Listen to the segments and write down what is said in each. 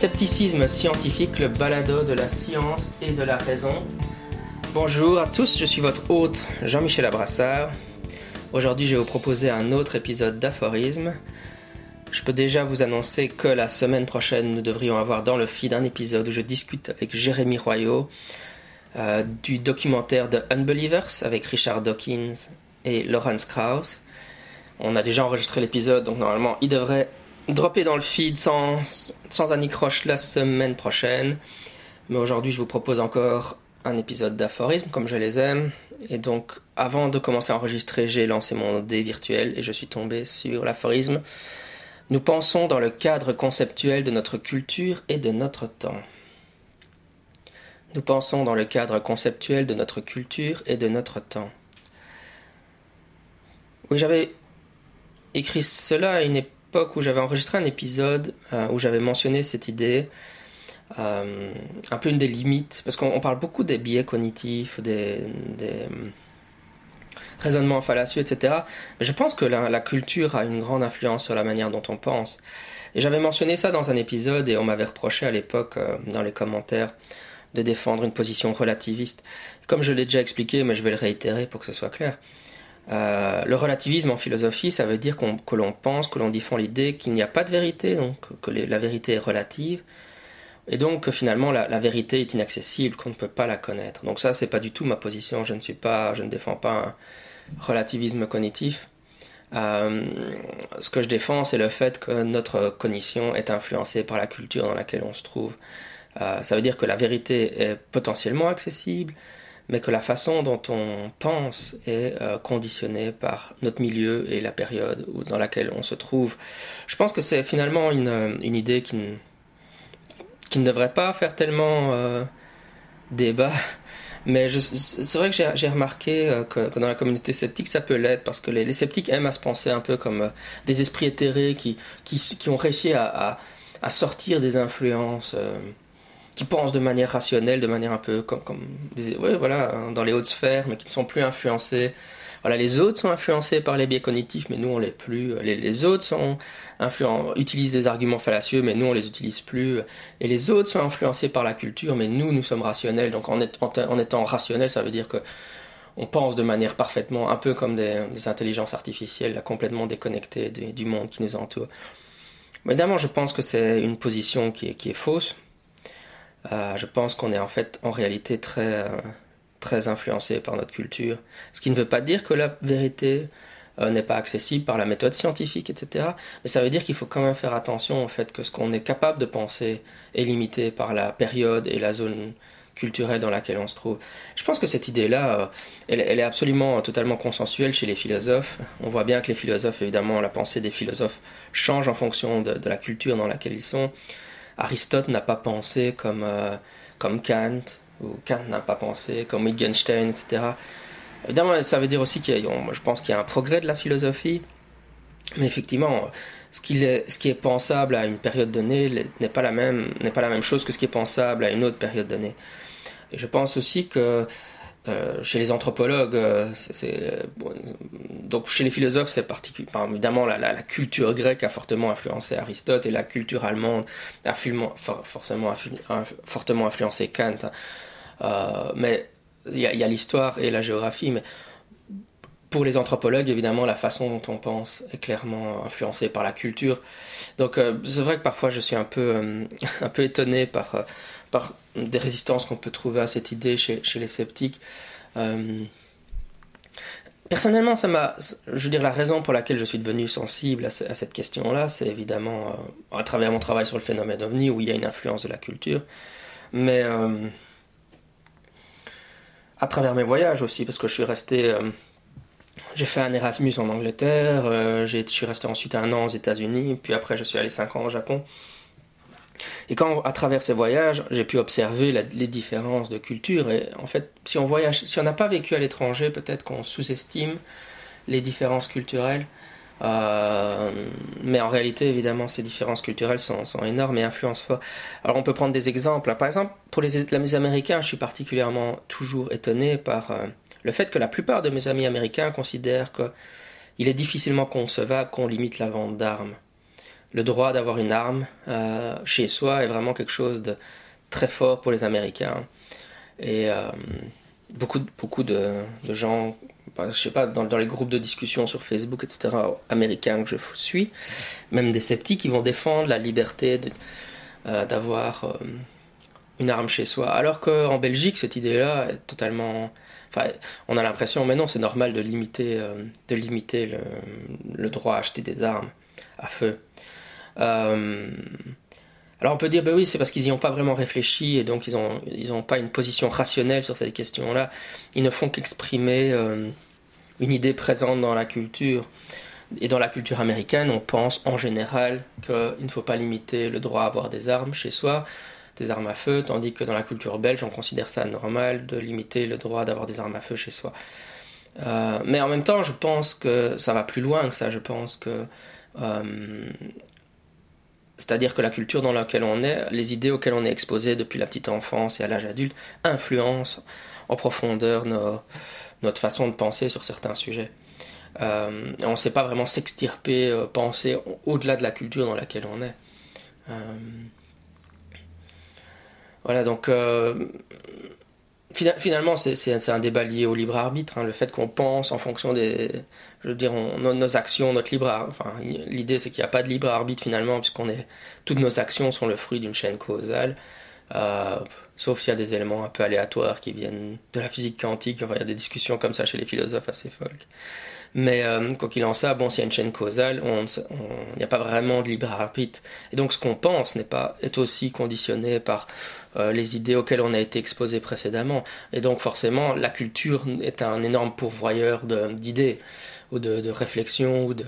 Scepticisme scientifique, le balado de la science et de la raison. Bonjour à tous, je suis votre hôte Jean-Michel Abrassard. Aujourd'hui, je vais vous proposer un autre épisode d'aphorisme. Je peux déjà vous annoncer que la semaine prochaine, nous devrions avoir dans le feed un épisode où je discute avec Jérémy Royaux euh, du documentaire The Unbelievers avec Richard Dawkins et Lawrence Krauss. On a déjà enregistré l'épisode, donc normalement, il devrait dropper dans le feed sans, sans la semaine prochaine. Mais aujourd'hui, je vous propose encore un épisode d'aphorisme, comme je les aime. Et donc, avant de commencer à enregistrer, j'ai lancé mon dé virtuel et je suis tombé sur l'aphorisme. Nous pensons dans le cadre conceptuel de notre culture et de notre temps. Nous pensons dans le cadre conceptuel de notre culture et de notre temps. Oui, j'avais écrit cela à une époque où j'avais enregistré un épisode euh, où j'avais mentionné cette idée, euh, un peu une des limites, parce qu'on parle beaucoup des biais cognitifs, des, euh, raisonnements fallacieux, etc. Je pense que la, culture a une grande influence sur la manière dont on pense. Et j'avais mentionné ça dans un épisode et on m'avait reproché à l'époque, dans les commentaires, de défendre une position relativiste. Comme je l'ai déjà expliqué, mais je vais le réitérer pour que ce soit clair. Euh, le relativisme en philosophie, ça veut dire que l'on pense, que l'on défend l'idée qu'il n'y a pas de vérité, donc que la vérité est relative, et donc que finalement la, vérité est inaccessible, qu'on ne peut pas la connaître. Donc ça, c'est pas du tout ma position. Je ne suis pas, je ne défends pas un relativisme cognitif. Euh, ce que je défends, c'est le fait que notre cognition est influencée par la culture dans laquelle on se trouve. Euh, ça veut dire que la vérité est potentiellement accessible, mais que la façon dont on pense est euh, conditionnée par notre milieu et la période dans laquelle on se trouve. Je pense que c'est finalement une, euh, idée qui ne, devrait pas faire tellement euh, débat. Mais c'est vrai que j'ai remarqué que, dans la communauté sceptique, ça peut l'être, parce que les, sceptiques aiment à se penser un peu comme des esprits éthérés qui, ont réussi à, sortir des influences qui pensent de manière rationnelle, de manière un peu comme, comme ouais, voilà, hein, dans les hautes sphères, mais qui ne sont plus influencés. Voilà, les autres sont influencés par les biais cognitifs, mais nous on l'est plus. Les, autres sont utilisent des arguments fallacieux, mais nous on les utilise plus. Et les autres sont influencés par la culture, mais nous nous sommes rationnels. Donc en, étant rationnel, ça veut dire que on pense de manière parfaitement, un peu comme des, des intelligences artificielles, complètement déconnectées du, du, monde qui nous entoure. évidemment, je pense que c'est une position qui est, qui est fausse. Euh, je pense qu'on est en fait en réalité très, euh, très influencé par notre culture. Ce qui ne veut pas dire que la vérité euh, n'est pas accessible par la méthode scientifique, etc. Mais ça veut dire qu'il faut quand même faire attention au fait que ce qu'on est capable de penser est limité par la période et la zone culturelle dans laquelle on se trouve. Je pense que cette idée-là, elle, est absolument totalement consensuelle chez les philosophes. On voit bien que les philosophes, évidemment, la pensée des philosophes change en fonction de la culture dans laquelle ils sont. Aristote n'a pas pensé comme, euh, comme Kant, ou Kant n'a pas pensé comme Wittgenstein, etc. Évidemment, ça veut dire aussi qu'il y a, je pense qu'il y a un progrès de la philosophie, mais effectivement, ce qui est, ce qui est pensable à une période donnée n'est pas la même, n'est pas la même chose que ce qui est pensable à une autre période donnée. Et je pense aussi que euh, chez les anthropologues, euh, c'est, donc chez les philosophes, c'est particulier. évidemment, la, la, culture grecque a fortement influencé Aristote et la culture allemande a fortement influencé Kant. Euh, mais il y a, l'histoire et la géographie, mais pour les anthropologues, évidemment, la façon dont on pense est clairement influencée par la culture. Donc, c'est vrai que parfois, je suis un peu, un peu étonné par par des résistances qu'on peut trouver à cette idée chez, chez les sceptiques. Euh, personnellement, ça m'a, je veux dire, la raison pour laquelle je suis devenu sensible à, cette question-là, c'est évidemment euh, à travers mon travail sur le phénomène ovni, où il y a une influence de la culture, mais euh, à travers mes voyages aussi, parce que je suis resté, j'ai fait un Erasmus en Angleterre, je suis resté ensuite un an aux États-Unis, puis après je suis allé cinq ans au Japon. Et quand, à travers ces voyages, j'ai pu observer les différences de culture. Et en fait, si on voyage, si on n'a pas vécu à l'étranger, peut-être qu'on sous-estime les différences culturelles. Euh, mais en réalité, évidemment, ces différences culturelles sont, énormes et influencent fort. Alors, on peut prendre des exemples. Par exemple, pour les, les Américains, je suis particulièrement toujours étonné par euh, le fait que la plupart de mes amis américains considèrent qu'il est difficilement concevable qu'on limite la vente d'armes. le droit d'avoir une arme chez soi est vraiment quelque chose de très fort pour les Américains. Et beaucoup, beaucoup de, gens, bah, je sais pas, dans, les groupes de discussion sur Facebook, etc., américains que je suis, même des sceptiques, qui vont défendre la liberté euh, d'avoir euh, une arme chez soi. Alors qu'en Belgique, cette idée-là est totalement. On a l'impression, mais non, c'est normal de limiter, euh, le, droit à acheter des armes à feu. Alors on peut dire, ben oui, c'est parce qu'ils n'y ont pas vraiment réfléchi et donc ils n'ont ont pas une position rationnelle sur cette question-là. Ils ne font qu'exprimer euh, une idée présente dans la culture. Et dans la culture américaine, on pense en général qu'il ne faut pas limiter le droit à avoir des armes chez soi, des armes à feu, tandis que dans la culture belge, on considère ça normal de limiter le droit d'avoir des armes à feu chez soi. Euh, mais en même temps, je pense que ça va plus loin que ça. Je pense que euh, c'est-à-dire que la culture dans laquelle on est, les idées auxquelles on est exposé depuis la petite enfance et à l'âge adulte, influencent en profondeur notre façon de penser sur certains sujets. Euh, on ne sait pas vraiment s'extirper, penser au-delà de la culture dans laquelle on est. Euh, voilà, donc finalement, c'est un débat lié au libre arbitre. Hein, le fait qu'on pense en fonction des, je veux dire, nos actions, notre libre, enfin, l'idée c'est qu'il n'y a pas de libre arbitre finalement, puisqu'on est, toutes nos actions sont le fruit d'une chaîne causale, euh, sauf s'il y a des éléments un peu aléatoires qui viennent de la physique quantique. il y a des discussions comme ça chez les philosophes assez folles. Mais euh, quoi qu'il en soit, bon, s'il y a une chaîne causale, il n'y a pas vraiment de libre arbitre. Et donc, ce qu'on pense n'est pas est aussi conditionné par euh, les idées auxquelles on a été exposé précédemment. Et donc, forcément, la culture est un énorme pourvoyeur d'idées ou de, de réflexions ou de,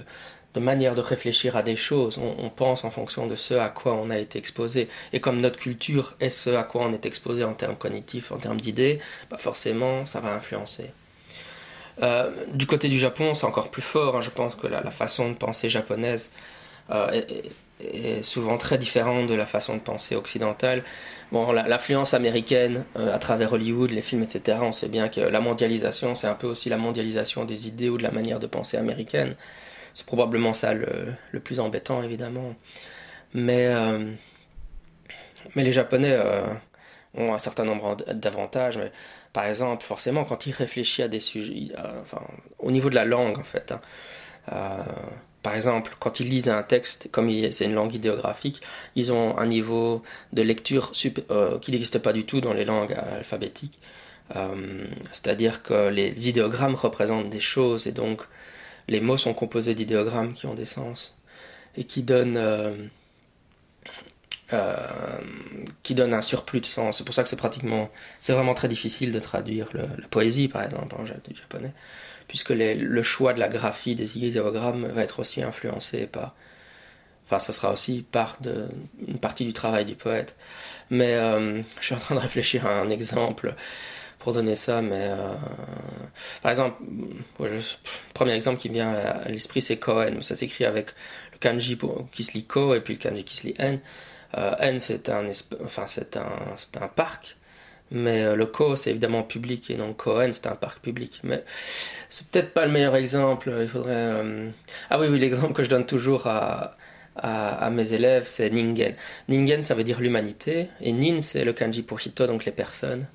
de manière de réfléchir à des choses. On, pense en fonction de ce à quoi on a été exposé. Et comme notre culture est ce à quoi on est exposé en termes cognitifs, en termes d'idées, bah forcément, ça va influencer. Euh, du côté du Japon, c'est encore plus fort. Hein. Je pense que la, façon de penser japonaise euh, est, souvent très différente de la façon de penser occidentale. Bon, l'influence américaine euh, à travers Hollywood, les films, etc. On sait bien que la mondialisation, c'est un peu aussi la mondialisation des idées ou de la manière de penser américaine. C'est probablement ça le, plus embêtant, évidemment. Mais, mais les Japonais ont un certain nombre d'avantages. Par exemple, forcément, quand il réfléchit à des sujets, enfin, au niveau de la langue, en fait, hein, euh, par exemple, quand ils lisent un texte, comme c'est une langue idéographique, ils ont un niveau de lecture euh, qui n'existe pas du tout dans les langues alphabétiques. Euh, c'est-à-dire que les idéogrammes représentent des choses et donc les mots sont composés d'idéogrammes qui ont des sens et qui donnent euh, qui donne un surplus de sens. C'est pour ça que c'est pratiquement, c'est vraiment très difficile de traduire la poésie, par exemple, en japonais, puisque le choix de la graphie des idéogrammes va être aussi influencé par, enfin, ça sera aussi part une partie du travail du poète. Mais euh, je suis en train de réfléchir à un exemple pour donner ça, mais euh, par exemple, le premier exemple qui me vient à l'esprit, c'est Kohen. Ça s'écrit avec le kanji qui se lit Ko et puis le kanji qui se lit N. Euh, N, c'est un, enfin, c'est un, un parc, mais euh, le Co, c'est évidemment public et donc Cohen, c'est un parc public. Mais c'est peut-être pas le meilleur exemple. Il faudrait. Euh, ah oui, oui, l'exemple que je donne toujours à, à, mes élèves, c'est Ningen. Ningen, ça veut dire l'humanité, et Nin, c'est le kanji pour Hito, donc les personnes.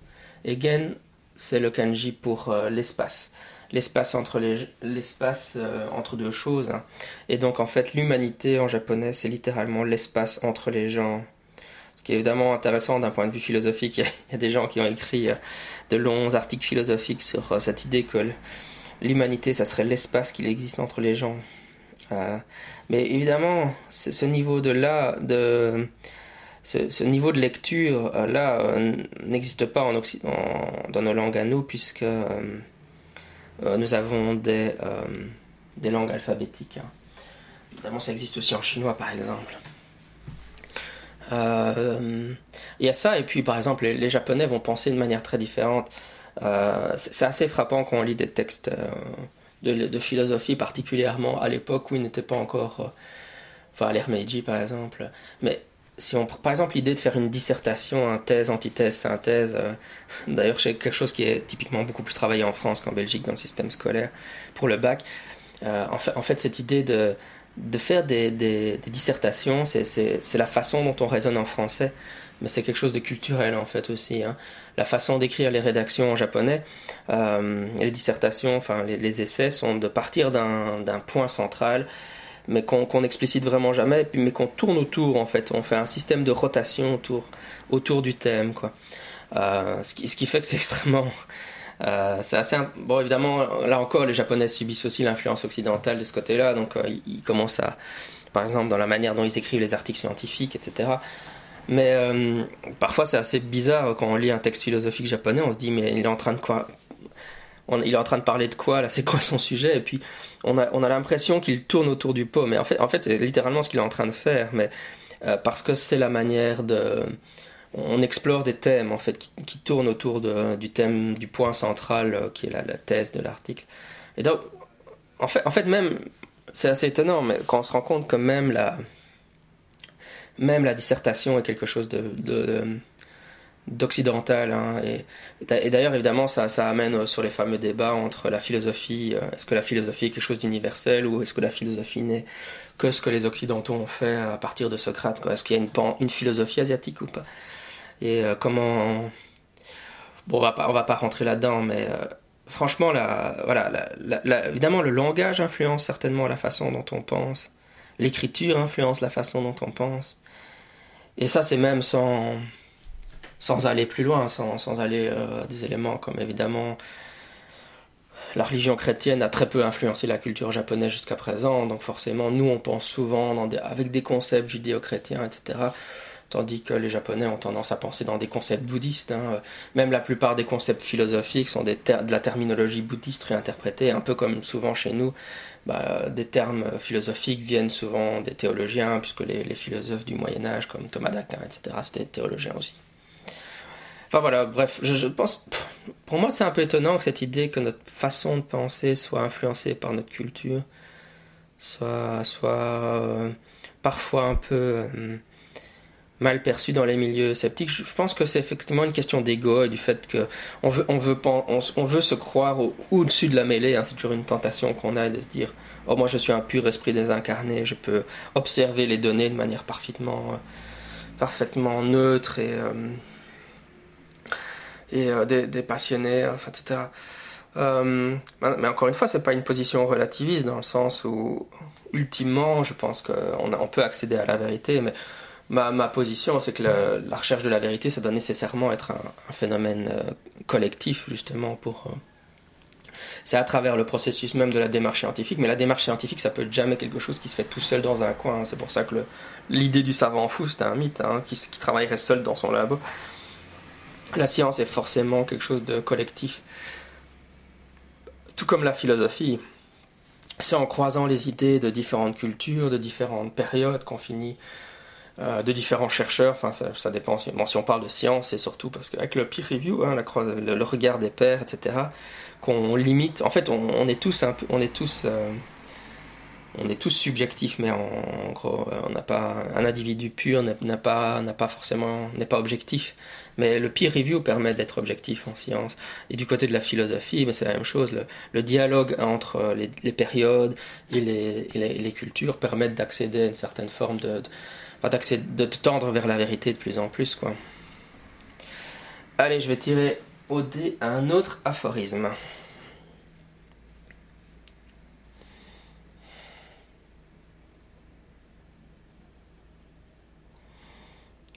Et Gen, c'est le kanji pour l'espace l'espace entre l'espace euh, entre deux choses. Hein. Et donc en fait l'humanité en japonais c'est littéralement l'espace entre les gens. Ce qui est évidemment intéressant d'un point de vue philosophique. Il y, a, des gens qui ont écrit euh, de longs articles philosophiques sur euh, cette idée que l'humanité ça serait l'espace qu'il existe entre les gens. mais évidemment ce niveau de là de ce, niveau de lecture là n'existe pas en, dans nos langues à nous puisque nous avons des, euh, des langues alphabétiques. Hein. Évidemment, ça existe aussi en chinois, par exemple. Euh, il y a ça, et puis par exemple, les, Japonais vont penser de manière très différente. c'est assez frappant quand on lit des textes de, philosophie, particulièrement à l'époque où ils n'étaient pas encore. enfin, l'ère Meiji, par exemple. Mais si on, par exemple, l'idée de faire une dissertation, un thèse, antithèse, synthèse, euh, d'ailleurs, c'est quelque chose qui est typiquement beaucoup plus travaillé en France qu'en Belgique dans le système scolaire pour le bac. Euh, en, fait, cette idée de, de faire des, des, dissertations, c'est la façon dont on raisonne en français, mais c'est quelque chose de culturel en fait aussi. Hein. La façon d'écrire les rédactions en japonais, euh, les dissertations, enfin les, essais sont de partir d'un point central, mais qu'on n'explicite vraiment jamais, mais qu'on tourne autour en fait. On fait un système de rotation autour, autour du thème, quoi. Euh, ce, qui, ce, qui, fait que c'est extrêmement euh, assez bon évidemment là encore les japonais subissent aussi l'influence occidentale de ce côté-là donc euh, ils, commencent à par exemple dans la manière dont ils écrivent les articles scientifiques etc mais parfois c'est assez bizarre quand on lit un texte philosophique japonais on se dit mais il est en train de quoi il est en train de parler de quoi là? C'est quoi son sujet? Et puis on a, on a l'impression qu'il tourne autour du pot. Mais en fait en fait c'est littéralement ce qu'il est en train de faire. Mais parce que c'est la manière de on explore des thèmes en fait qui, tournent autour du thème du point central euh, qui est la, thèse de l'article. Et donc, en fait, en fait même, c'est assez étonnant, mais quand on se rend compte que même la, même la dissertation est quelque chose de, d'occidental. Hein, et, d'ailleurs, évidemment, ça, ça, amène sur les fameux débats entre la philosophie, euh, est-ce que la philosophie est quelque chose d'universel ou est-ce que la philosophie n'est que ce que les occidentaux ont fait à partir de Socrate Est-ce qu'il y a une, une philosophie asiatique ou pas? Et euh, comment bon on va pas on va pas rentrer là-dedans mais euh, franchement la, voilà évidemment le langage influence certainement la façon dont on pense. L'écriture influence la façon dont on pense. Et ça c'est même sans sans aller plus loin sans, sans aller euh, des éléments comme évidemment la religion chrétienne a très peu influencé la culture japonaise jusqu'à présent, donc forcément, nous, on pense souvent avec des concepts judéo-chrétiens, etc tandis que les Japonais ont tendance à penser dans des concepts bouddhistes. Hein. Même la plupart des concepts philosophiques sont des de la terminologie bouddhiste réinterprétée, un peu comme souvent chez nous. Bah, des termes philosophiques viennent souvent des théologiens, puisque les, philosophes du Moyen Âge, comme Thomas d'Aquin, etc., c'était des théologiens aussi. Enfin voilà, bref, je, pense, pour moi c'est un peu étonnant que cette idée que notre façon de penser soit influencée par notre culture, soit, soit euh, parfois un peu... Euh, mal perçu dans les milieux sceptiques. Je pense que c'est effectivement une question d'ego et du fait que on veut, se croire au-dessus de la mêlée. Hein. C'est toujours une tentation qu'on a de se dire Oh, moi je suis un pur esprit désincarné, je peux observer les données de manière parfaitement, euh, parfaitement neutre et, euh, et euh, dépassionné, etc. mais encore une fois, c'est pas une position relativiste dans le sens où, ultimement, je pense qu'on on peut accéder à la vérité, mais ma, position, c'est que la recherche de la vérité, ça doit nécessairement être un, phénomène euh, collectif, justement, pour... Euh, c'est à travers le processus même de la démarche scientifique, mais la démarche scientifique, ça peut être jamais quelque chose qui se fait tout seul dans un coin. C'est pour ça que l'idée du savant fou, c'est un mythe, hein, qui, qui travaillerait seul dans son labo. La science est forcément quelque chose de collectif. Tout comme la philosophie. C'est en croisant les idées de différentes cultures, de différentes périodes qu'on finit euh, de différents chercheurs. Enfin, ça, dépend. Si, on parle de science, c'est surtout parce qu'avec le peer review, hein, le, regard des pairs, etc., qu'on limite. En fait, on, est tous on est tous, euh, on est tous subjectifs, mais on n'a pas un individu pur, n'a n'a pas forcément, n'est pas objectif. Mais le peer review permet d'être objectif en science. Et du côté de la philosophie, mais c'est la même chose. Le, dialogue entre les, périodes et les, les, cultures permettent d'accéder à une certaine forme de de te tendre vers la vérité de plus en plus, quoi. Allez, je vais tirer au dé un autre aphorisme.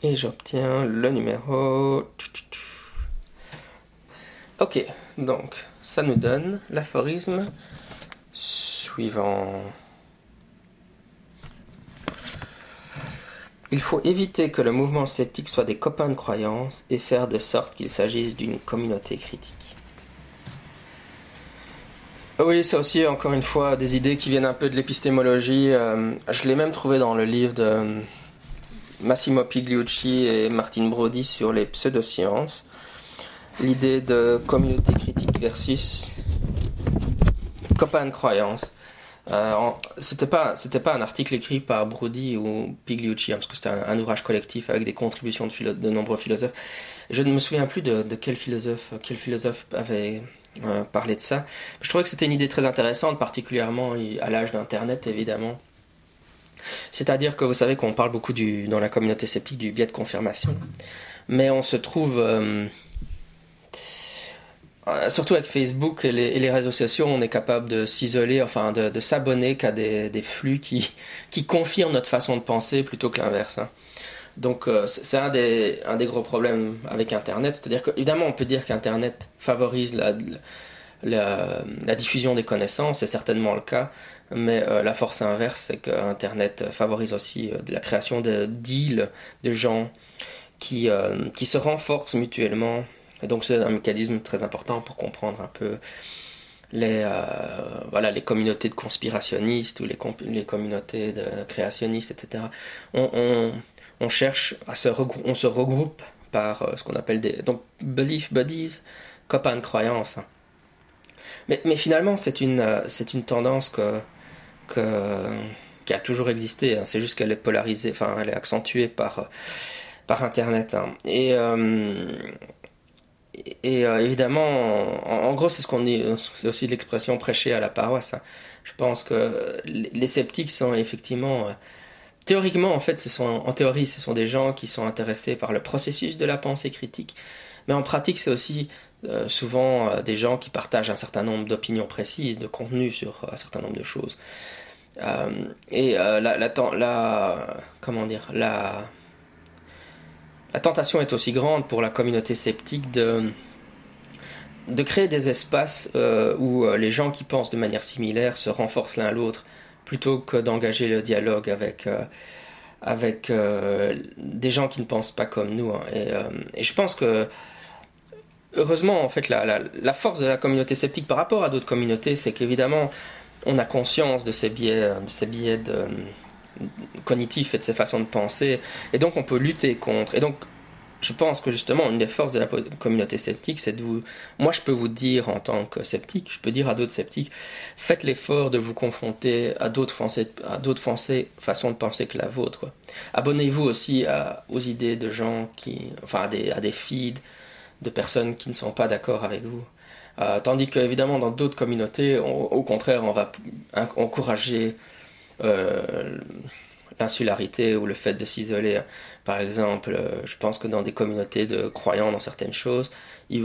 Et j'obtiens le numéro. Ok, donc ça nous donne l'aphorisme suivant. Il faut éviter que le mouvement sceptique soit des copains de croyance et faire de sorte qu'il s'agisse d'une communauté critique. Oui, c'est aussi, encore une fois, des idées qui viennent un peu de l'épistémologie. Euh, je l'ai même trouvé dans le livre de Massimo Pigliucci et Martine Brody sur les pseudosciences. L'idée de communauté critique versus copains de croyance. Euh, c'était pas c'était pas un article écrit par Brody ou Pigliucci hein, parce que c'était un, ouvrage collectif avec des contributions de, de nombreux philosophes. Je ne me souviens plus de, quel philosophe quel philosophe avait euh, parlé de ça. Je trouvais que c'était une idée très intéressante, particulièrement à l'âge d'Internet évidemment. C'est-à-dire que vous savez qu'on parle beaucoup dans la communauté sceptique du biais de confirmation, mais on se trouve, euh, euh, surtout avec Facebook et les, réseaux sociaux, on est capable de s'isoler, enfin de, s'abonner qu'à des, flux qui, qui confirment notre façon de penser plutôt que l'inverse. Hein. Donc euh, c'est un des, un des gros problèmes avec Internet, c'est-à-dire qu'évidemment on peut dire qu'Internet favorise la, la, diffusion des connaissances, c'est certainement le cas, mais euh, la force inverse, c'est que Internet favorise aussi euh, la création de deals de gens qui, euh, qui se renforcent mutuellement. Et donc c'est un mécanisme très important pour comprendre un peu les, voilà, les communautés de conspirationnistes ou les, les communautés de créationnistes, etc. On, on, on cherche à se, on se regroupe par ce qu'on appelle des donc belief buddies, copains de croyance. Mais, mais finalement, c'est une, c'est une tendance que qui a toujours existé. Hein. C'est juste qu'elle est polarisée, enfin, elle est accentuée par, par Internet. Hein. Et, euh, euh, évidemment, en, gros, c'est ce qu'on dit, c'est aussi l'expression prêcher à la paroisse. Hein. Je pense que les sceptiques sont effectivement. Euh, théoriquement, en fait, en théorie, ce sont des gens qui sont intéressés par le processus de la pensée critique. Mais en pratique, c'est aussi souvent des gens qui partagent un certain nombre d'opinions précises, de contenus sur un certain nombre de choses. Euh, et euh, la, la, comment dire, la, la tentation est aussi grande pour la communauté sceptique de, de créer des espaces euh, où les gens qui pensent de manière similaire se renforcent l'un l'autre plutôt que d'engager le dialogue avec, avec des gens qui ne pensent pas comme nous. Hein. Et, je pense que, heureusement, en fait, la, la force de la communauté sceptique par rapport à d'autres communautés, c'est qu'évidemment, on a conscience de ces biais, de ces biais de, cognitifs et de ces façons de penser, et donc on peut lutter contre. Et donc, je pense que justement, une des forces de la communauté sceptique, c'est de vous. Moi, je peux vous dire en tant que sceptique, je peux dire à d'autres sceptiques, faites l'effort de vous confronter à d'autres à d'autres façons de penser que la vôtre. Abonnez-vous aussi aux idées de gens qui, enfin, à des, à des feeds de personnes qui ne sont pas d'accord avec vous. Euh, tandis qu'évidemment, dans d'autres communautés, au contraire, on va encourager euh, l'insularité ou le fait de s'isoler. Par exemple, euh, je pense que dans des communautés de croyants dans certaines choses, ils,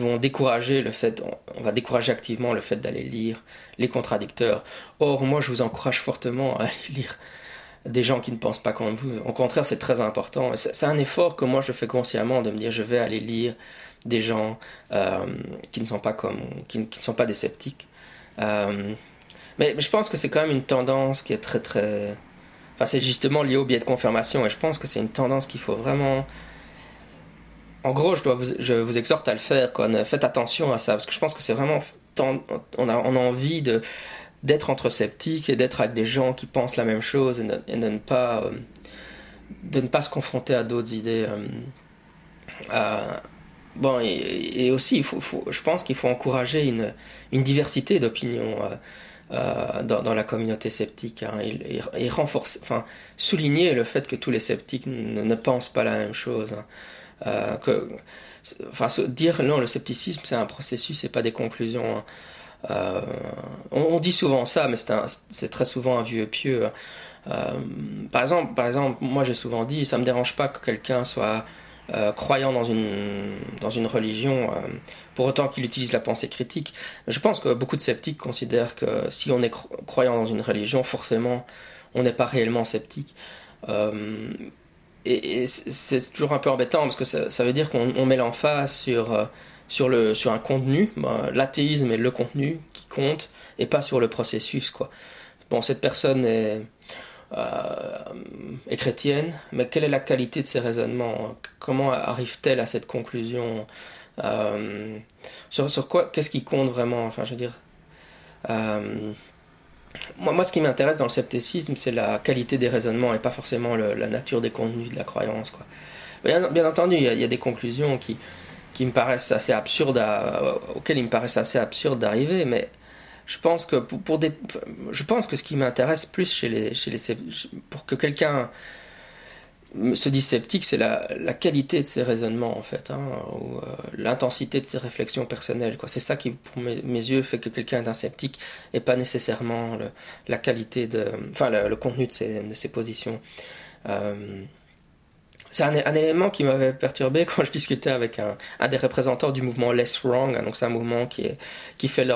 vont décourager le fait, on, va décourager activement le fait d'aller lire les contradicteurs. Or, moi, je vous encourage fortement à aller lire des gens qui ne pensent pas comme vous. Au contraire, c'est très important. C'est un effort que moi je fais consciemment de me dire je vais aller lire des gens euh, qui ne sont pas comme qui, ne sont pas des sceptiques. Euh, mais, je pense que c'est quand même une tendance qui est très très. Enfin, c'est justement lié au biais de confirmation et je pense que c'est une tendance qu'il faut vraiment. En gros, je, dois vous, je vous exhorte à le faire. Quoi. Faites attention à ça parce que je pense que c'est vraiment. On a, on a envie de d'être entre sceptiques et d'être avec des gens qui pensent la même chose et de, ne pas euh, de ne pas se confronter à d'autres idées. Bon, et, aussi, il faut, je pense qu'il faut encourager une, diversité d'opinions euh, euh, dans, dans, la communauté sceptique hein, et, renforcer, enfin, souligner le fait que tous les sceptiques ne, pensent pas la même chose. Hein. Euh, que, enfin, dire non, le scepticisme c'est un processus, c'est pas des conclusions. Hein. On, dit souvent ça, mais c'est très souvent un vieux pieux. Par exemple, par exemple, moi j'ai souvent dit, ça me dérange pas que quelqu'un soit euh, croyant dans une, dans une religion, euh, pour autant qu'il utilise la pensée critique. Je pense que beaucoup de sceptiques considèrent que si on est croyant dans une religion, forcément, on n'est pas réellement sceptique. Euh, et, c'est toujours un peu embêtant parce que ça, ça veut dire qu'on met l'emphase sur, sur, le, sur un contenu, ben, l'athéisme est le contenu qui compte, et pas sur le processus. Quoi. Bon, cette personne est euh, est chrétienne, mais quelle est la qualité de ses raisonnements? Comment arrive-t-elle à cette conclusion? Euh, sur, quoi Qu'est-ce qui compte vraiment? Enfin, je veux dire. Euh, moi, ce qui m'intéresse dans le scepticisme, c'est la qualité des raisonnements et pas forcément la nature des contenus de la croyance. Quoi. Bien, entendu, il y, a des conclusions qui, qui me paraissent assez absurdes, auxquelles il me paraissent assez absurdes d'arriver, mais je pense que pour, je pense que ce qui m'intéresse plus chez les, chez les, pour que quelqu'un se dit sceptique, c'est la, qualité de ses raisonnements en fait, hein, ou l'intensité de ses réflexions personnelles. C'est ça qui, pour mes, yeux, fait que quelqu'un est un sceptique et pas nécessairement la qualité de, enfin le, contenu de ses, de ses positions. C'est un, élément qui m'avait perturbé quand je discutais avec un, des représentants du mouvement Less Wrong. Hein, donc c'est un mouvement qui est qui fait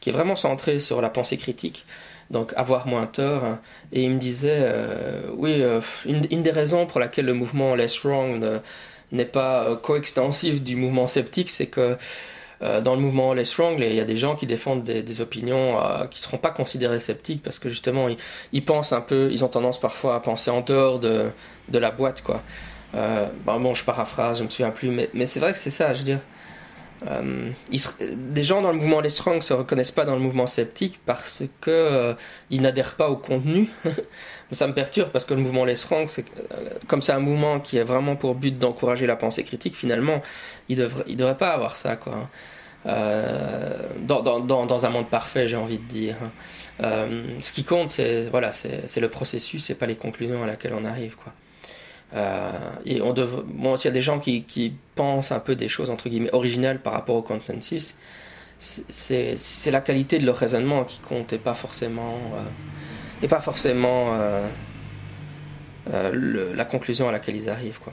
qui est vraiment centré sur la pensée critique donc avoir moins tort. Hein. Et il me disait, euh, oui, euh, une, des raisons pour laquelle le mouvement Less Wrong n'est pas euh, coextensif du mouvement sceptique, c'est que dans le mouvement Less Wrong, il y a des gens qui défendent des, opinions qui ne seront pas considérées sceptiques parce que justement, ils, pensent un peu, ils ont tendance parfois à penser en dehors de, de la boîte, quoi. bon, je paraphrase, je me souviens plus, mais, mais c'est vrai que c'est ça, je veux dire. Euh, des gens dans le mouvement Les Strong se reconnaissent pas dans le mouvement sceptique parce que euh, ils n'adhèrent pas au contenu. ça me perturbe parce que le mouvement Les Strong, c'est euh, comme c'est un mouvement qui est vraiment pour but d'encourager la pensée critique. Finalement, il devrait, il devrait pas avoir ça, quoi. Dans, un monde parfait, j'ai envie de dire. ce qui compte, c'est voilà, c'est le processus, et pas les conclusions à laquelle on arrive, quoi. Euh, et on devrait, bon, s'il y a des gens qui, pensent un peu des choses entre guillemets originales par rapport au consensus, c'est la qualité de leur raisonnement qui compte et pas forcément, euh, et pas forcément euh, la conclusion à laquelle ils arrivent. Quoi.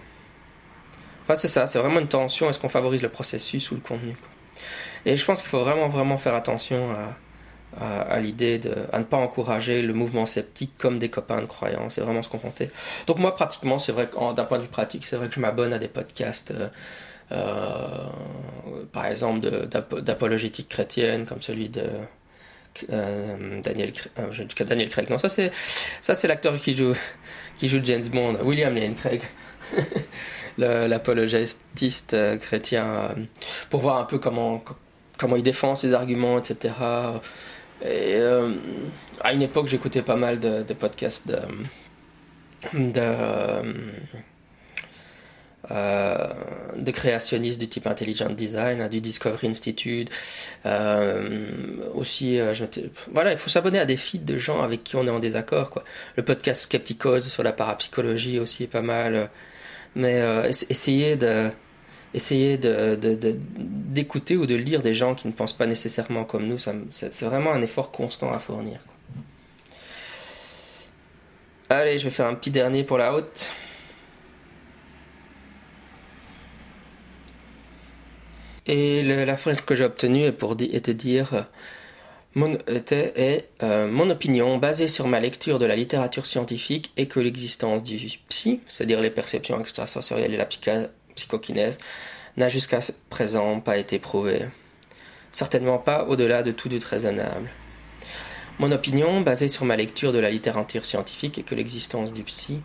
Enfin, c'est ça, c'est vraiment une tension. Est-ce qu'on favorise le processus ou le contenu. Et je pense qu'il faut vraiment, vraiment faire attention à, à, l'idée de à ne pas encourager le mouvement sceptique comme des copains de croyants. C'est vraiment qu'on comptait. Donc moi, pratiquement, c'est vrai d'un point de vue pratique, c'est vrai que je m'abonne à des podcasts. Euh, euh, par exemple d'apologétique chrétienne comme celui de euh, Daniel euh, Daniel Craig non ça c'est ça c'est l'acteur qui joue qui joue James Bond William Lane Craig l'apologétiste chrétien pour voir un peu comment comment il défend ses arguments etc et euh, à une époque, j'écoutais pas mal de, podcasts euh, de, créationnistes du type Intelligent Design, hein, du Discovery Institute. Euh, aussi, voilà, il faut s'abonner à des feeds de gens avec qui on est en désaccord. Quoi. Le podcast Skepticode sur la parapsychologie aussi est pas mal. Mais essayer de essayer d'écouter de, ou de lire des gens qui ne pensent pas nécessairement comme nous, c'est vraiment un effort constant à fournir. Allez, je vais faire un petit dernier pour la haute. Et la phrase que j'ai obtenue est pour était dire euh, mon, était, euh, mon opinion basée sur ma lecture de la littérature scientifique est que l'existence du psy, c'est-à-dire les perceptions extrasensorielles et la psychokinèse n'a jusqu'à présent pas été prouvée. Certainement pas au-delà de tout doute raisonnable. Mon opinion, basée sur ma lecture de la littérature scientifique, est que l'existence du psy,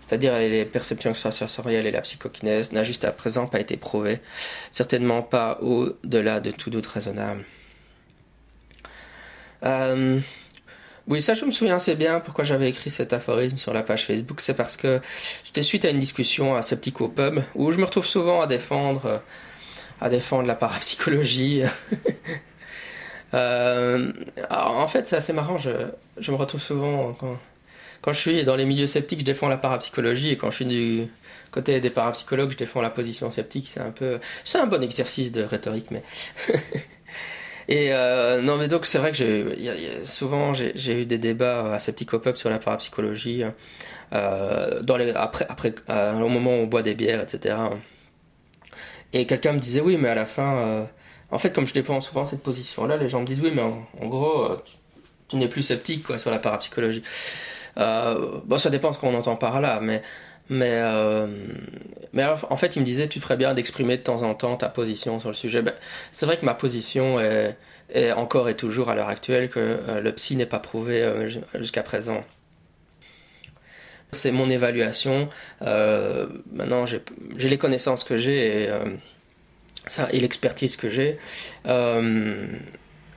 c'est-à-dire les perceptions extrasensorielles et la psychokinèse, n'a jusqu'à présent pas été prouvée. Certainement pas au-delà de tout doute raisonnable. Euh, oui, ça je me souviens assez bien pourquoi j'avais écrit cet aphorisme sur la page Facebook. C'est parce que c'était suite à une discussion à Septico Pub où je me retrouve souvent à défendre, à défendre la parapsychologie. euh, en fait, c'est assez marrant. Je, je, me retrouve souvent quand, quand je suis dans les milieux sceptiques, je défends la parapsychologie et quand je suis du côté des parapsychologues, je défends la position sceptique. C'est un peu, c'est un bon exercice de rhétorique, mais Et euh, non, mais donc c'est vrai que souvent j'ai eu des débats à Septicopub sur la parapsychologie, euh, dans les, après, après euh, au moment où on boit des bières, etc. Et quelqu'un me disait oui, mais à la fin, euh, en fait, comme je défends souvent cette position-là, les gens me disent oui, mais en, gros, euh, tu, n'es plus sceptique quoi sur la parapsychologie. bon, ça dépend de ce qu'on entend par là, mais mais, euh, mais en fait, il me disait, tu ferais bien d'exprimer de temps en temps ta position sur le sujet. Ben, c'est vrai que ma position est, est, encore et toujours à l'heure actuelle que euh, le psy n'est pas prouvé euh, jusqu'à présent. C'est mon évaluation. Maintenant, j'ai les connaissances que j'ai et, et l'expertise que j'ai.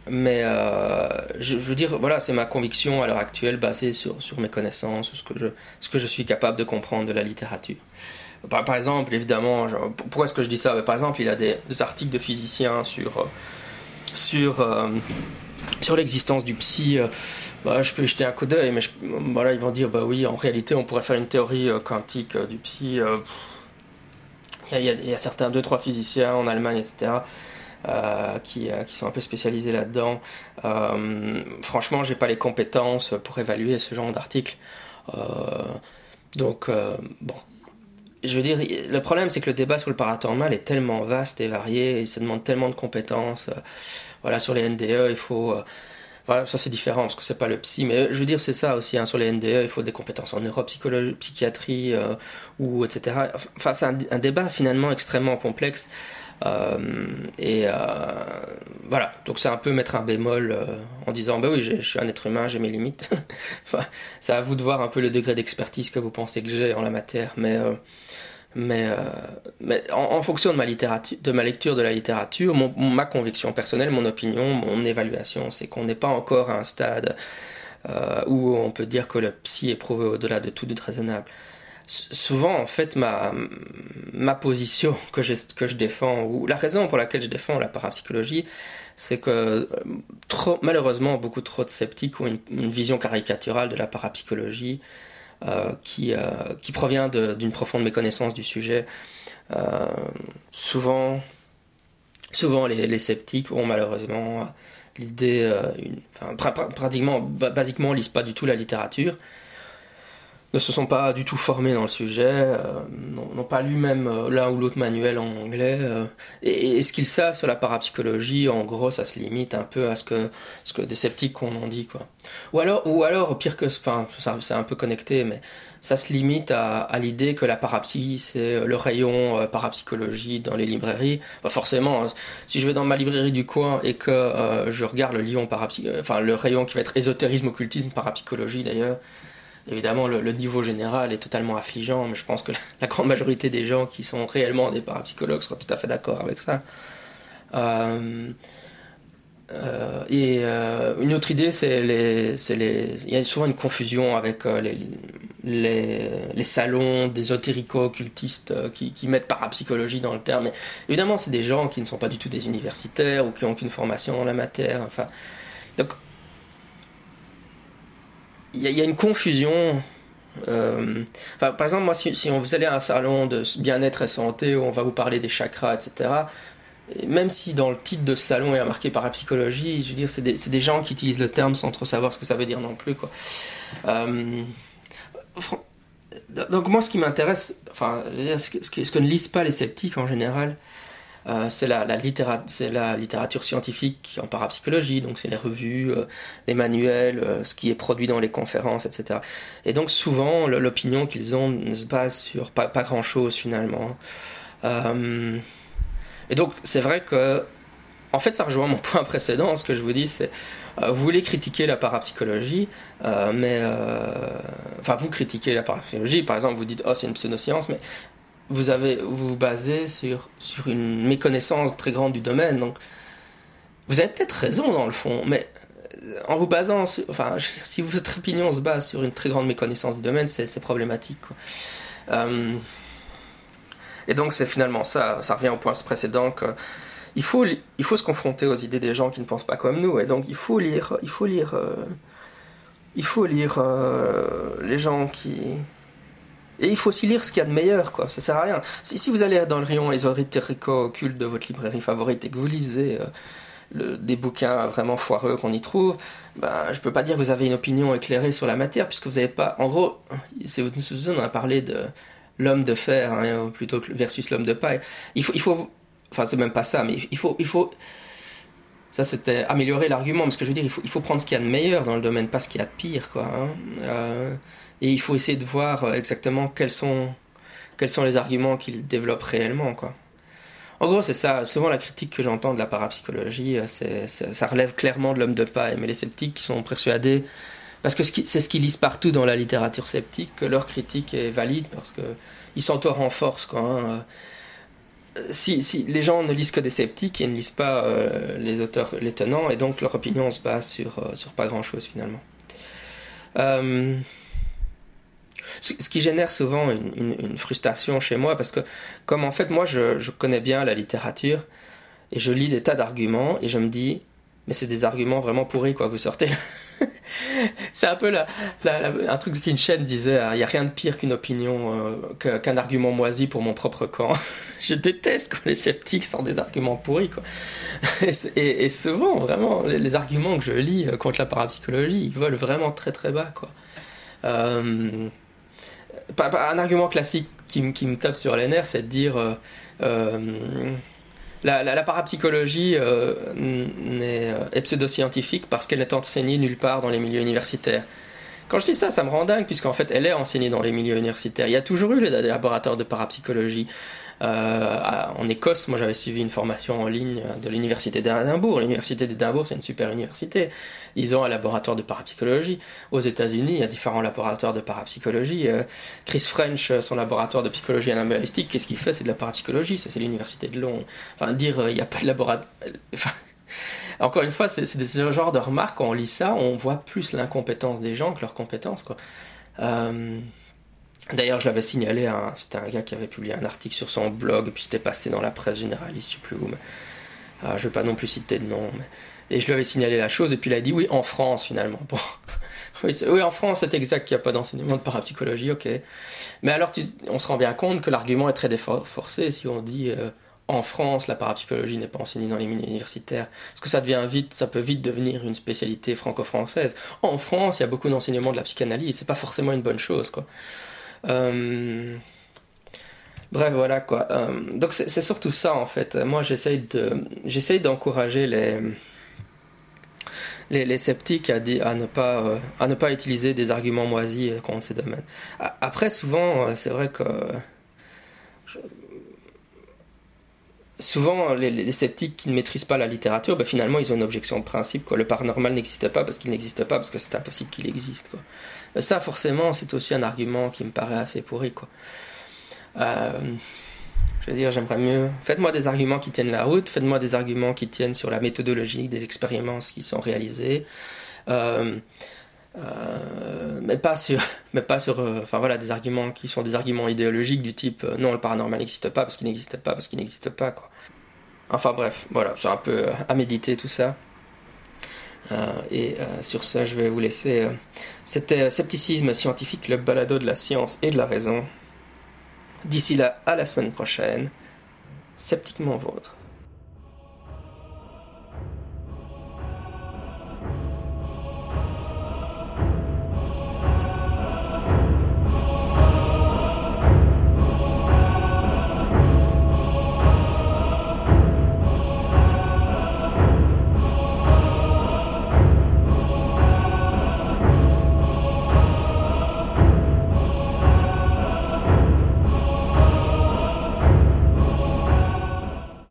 Mais euh, je, veux dire, voilà, c'est ma conviction à l'heure actuelle basée sur, sur mes connaissances, ce que, je, ce que je suis capable de comprendre de la littérature. Par, exemple, évidemment, pourquoi est-ce que je dis ça? Par exemple, il y a des, articles de physiciens sur, sur, euh, sur l'existence du psy. bah, je peux y jeter un coup d'œil, mais voilà, ils vont dire, bah oui, en réalité, on pourrait faire une théorie quantique du psy. Il y, y, a certains, deux, trois physiciens en Allemagne, etc., euh, qui, euh, qui, sont un peu spécialisés là-dedans. Euh, franchement, j'ai pas les compétences pour évaluer ce genre d'article. Donc, bon. Je veux dire, le problème, c'est que le débat sur le paranormal est tellement vaste et varié, et ça demande tellement de compétences. voilà, sur les NDE, il faut ça c'est différent parce que c'est pas le psy, mais je veux dire c'est ça aussi. Hein, sur les NDE, il faut des compétences en neuropsychologie, psychiatrie ou etc. Enfin, c'est un, débat finalement extrêmement complexe. Euh, et euh, voilà, donc c'est un peu mettre un bémol euh, en disant bah oui, je suis un être humain, j'ai mes limites. enfin, c'est à vous de voir un peu le degré d'expertise que vous pensez que j'ai en la matière, mais mais, en, fonction de ma, littérature, de ma lecture de la littérature, ma conviction personnelle, mon opinion, mon évaluation, c'est qu'on n'est pas encore à un stade où on peut dire que le psy est prouvé au-delà de tout doute raisonnable. Souvent, en fait, ma, ma position que, que je défends, ou la raison pour laquelle je défends la parapsychologie, c'est que euh, trop, malheureusement, beaucoup trop de sceptiques ont une, vision caricaturale de la parapsychologie euh, qui, euh, qui provient d'une profonde méconnaissance du sujet. Souvent, souvent les, les, sceptiques ont malheureusement l'idée, enfin, pratiquement, basiquement, lisent pas du tout la littérature ne se sont pas du tout formés dans le sujet, euh, n'ont pas lu même euh, l'un ou l'autre manuel en anglais. Euh, et, ce qu'ils savent sur la parapsychologie, en gros, ça se limite un peu à ce que, des sceptiques qu'on en dit, quoi. Ou alors, ou alors, pire que, enfin, c'est un peu connecté, mais ça se limite à, l'idée que la parapsy, c'est le rayon parapsychologie dans les librairies. forcément, si je vais dans ma librairie du coin et que je regarde le parapsy, enfin, le rayon qui va être ésotérisme, occultisme, parapsychologie d'ailleurs, Évidemment, le, niveau général est totalement affligeant, mais je pense que la, grande majorité des gens qui sont réellement des parapsychologues seront tout à fait d'accord avec ça. Euh, euh, et euh, une autre idée, c'est les, les, il y a souvent une confusion avec les, les, les, salons d'ésotérico-occultistes qui, qui, mettent parapsychologie dans le terme. Mais évidemment, c'est des gens qui ne sont pas du tout des universitaires ou qui n'ont aucune formation dans la matière. Enfin, donc il y, a une confusion. Euh, par exemple, moi, si, si, vous allez à un salon de bien-être et santé où on va vous parler des chakras, etc., même si dans le titre de ce salon il y a marqué parapsychologie, je veux dire, c'est des, des, gens qui utilisent le terme sans trop savoir ce que ça veut dire non plus. Quoi. Euh, donc moi, ce qui m'intéresse, enfin, ce que ne lisent pas les sceptiques en général, euh, c'est la, littérature scientifique en parapsychologie, donc c'est les revues, euh, les manuels, euh, ce qui est produit dans les conférences, etc. Et donc souvent, l'opinion qu'ils ont ne se base sur pas, pas grand-chose finalement. et donc c'est vrai que, en fait, ça rejoint mon point précédent. Ce que je vous dis, c'est vous voulez critiquer la parapsychologie, mais enfin vous critiquez la parapsychologie. Par exemple, vous dites oh c'est une pseudoscience, mais vous avez vous, vous basez sur sur une méconnaissance très grande du domaine. Donc vous avez peut-être raison dans le fond, mais euh, en vous basant enfin si votre opinion se base sur une très grande méconnaissance du domaine, c'est problématique. Quoi. Euh, et donc c'est finalement ça, ça revient au point précédent que il faut il faut se confronter aux idées des gens qui ne pensent pas comme nous et donc il faut lire il faut lire euh, il faut lire les gens qui et il faut aussi lire ce qu'il y a de meilleur, quoi. Ça sert à rien. Si, vous allez dans le rayon ésotérico-occulte de votre librairie favorite et que vous lisez euh, des bouquins vraiment foireux qu'on y trouve, ben, je peux pas dire que vous avez une opinion éclairée sur la matière, puisque vous n'avez pas. En gros, c'est on a parlé de l'homme de fer hein, plutôt que versus l'homme de paille. Il faut, il faut. Enfin, c'est même pas ça, mais il faut, il faut. Ça, c'était améliorer l'argument, parce que je veux dire, il faut, il faut prendre ce qu'il y a de meilleur dans le domaine, pas ce qu'il y a de pire, quoi. Hein. Euh, et il faut essayer de voir euh, exactement quels sont, quels sont les arguments qu'il développe réellement. Quoi. En gros, c'est ça. Souvent, la critique que j'entends de la parapsychologie, euh, ça relève clairement de l'homme de paille. Mais les sceptiques sont persuadés, parce que c'est ce qu'ils lisent partout dans la littérature sceptique, que leur critique est valide, parce qu'ils sont en renforce. Quoi, hein. Si, si, les gens ne lisent que des sceptiques et ne lisent pas euh, les auteurs, les tenants, et donc leur opinion se base sur, pas grand-chose finalement. Euh, ce qui génère souvent une, frustration chez moi, parce que comme en fait moi je, connais bien la littérature, et je lis des tas d'arguments, et je me dis, mais c'est des arguments vraiment pourris quoi, vous sortez. c'est un peu la, un truc qu'une chaîne disait il n'y a rien de pire qu'une opinion, euh, qu'un argument moisi pour mon propre camp. je déteste quand les sceptiques sont des arguments pourris. Quoi. Et, souvent, vraiment, les, arguments que je lis euh, contre la parapsychologie, ils volent vraiment très très bas. Quoi. Euh, un argument classique qui, me tape sur les nerfs, c'est de dire la, parapsychologie euh, euh, est, pseudo-scientifique parce qu'elle n'est enseignée nulle part dans les milieux universitaires. Quand je dis ça, ça me rend dingue, puisqu'en fait, elle est enseignée dans les milieux universitaires. Il y a toujours eu des laboratoires de parapsychologie. Euh, en Écosse, moi j'avais suivi une formation en ligne de l'université d'Édimbourg. L'université d'Édimbourg, c'est une super université. Ils ont un laboratoire de parapsychologie. Aux États-Unis, il y a différents laboratoires de parapsychologie. Euh, Chris French, son laboratoire de psychologie animalistique, qu'est-ce qu'il fait? C'est de la parapsychologie. Ça, c'est l'université de Londres. Enfin, dire euh, il n'y a pas de laboratoire. encore une fois, c'est ce genre de remarques, quand on lit ça, on voit plus l'incompétence des gens que leur compétence. Quoi. Euh, D'ailleurs, je l'avais signalé, c'était un gars qui avait publié un article sur son blog, puis c'était passé dans la presse généraliste, je sais plus où, mais ah, je ne vais pas non plus citer de nom. Et je lui avais signalé la chose, et puis il a dit oui, en France finalement. Bon. oui, en France, c'est exact qu'il n'y a pas d'enseignement de parapsychologie, ok. Mais alors, on se rend bien compte que l'argument est très déforcé si on dit euh, en France, la parapsychologie n'est pas enseignée dans les milieux universitaires, parce que ça devient vite, ça peut vite devenir une spécialité franco-française. En France, il y a beaucoup d'enseignements de la psychanalyse, c'est pas forcément une bonne chose, quoi. Euh, bref, voilà quoi. Euh, donc c'est surtout ça en fait. Moi j'essaye de, d'encourager les, les, sceptiques à, ne pas, euh, à ne pas utiliser des arguments moisis contre ces domaines. Après souvent c'est vrai que souvent les, sceptiques qui ne maîtrisent pas la littérature, ben, finalement ils ont une objection de principe. Quoi. Le paranormal n'existe pas parce qu'il n'existe pas, parce que c'est impossible qu'il existe. Quoi. Ça, forcément, c'est aussi un argument qui me paraît assez pourri, quoi. Euh, je veux dire, j'aimerais mieux. Faites-moi des arguments qui tiennent la route, faites-moi des arguments qui tiennent sur la méthodologie des expériences qui sont réalisées. Euh, euh, mais pas sur, mais pas sur, enfin voilà, des arguments qui sont des arguments idéologiques du type non, le paranormal n'existe pas parce qu'il n'existe pas parce qu'il n'existe pas, quoi. Enfin bref, voilà, c'est un peu à méditer tout ça. Euh, et euh, sur ça, je vais vous laisser. Euh, c'était Scepticisme scientifique, le balado de la science et de la raison. D'ici là, à la semaine prochaine. Sceptiquement vôtre.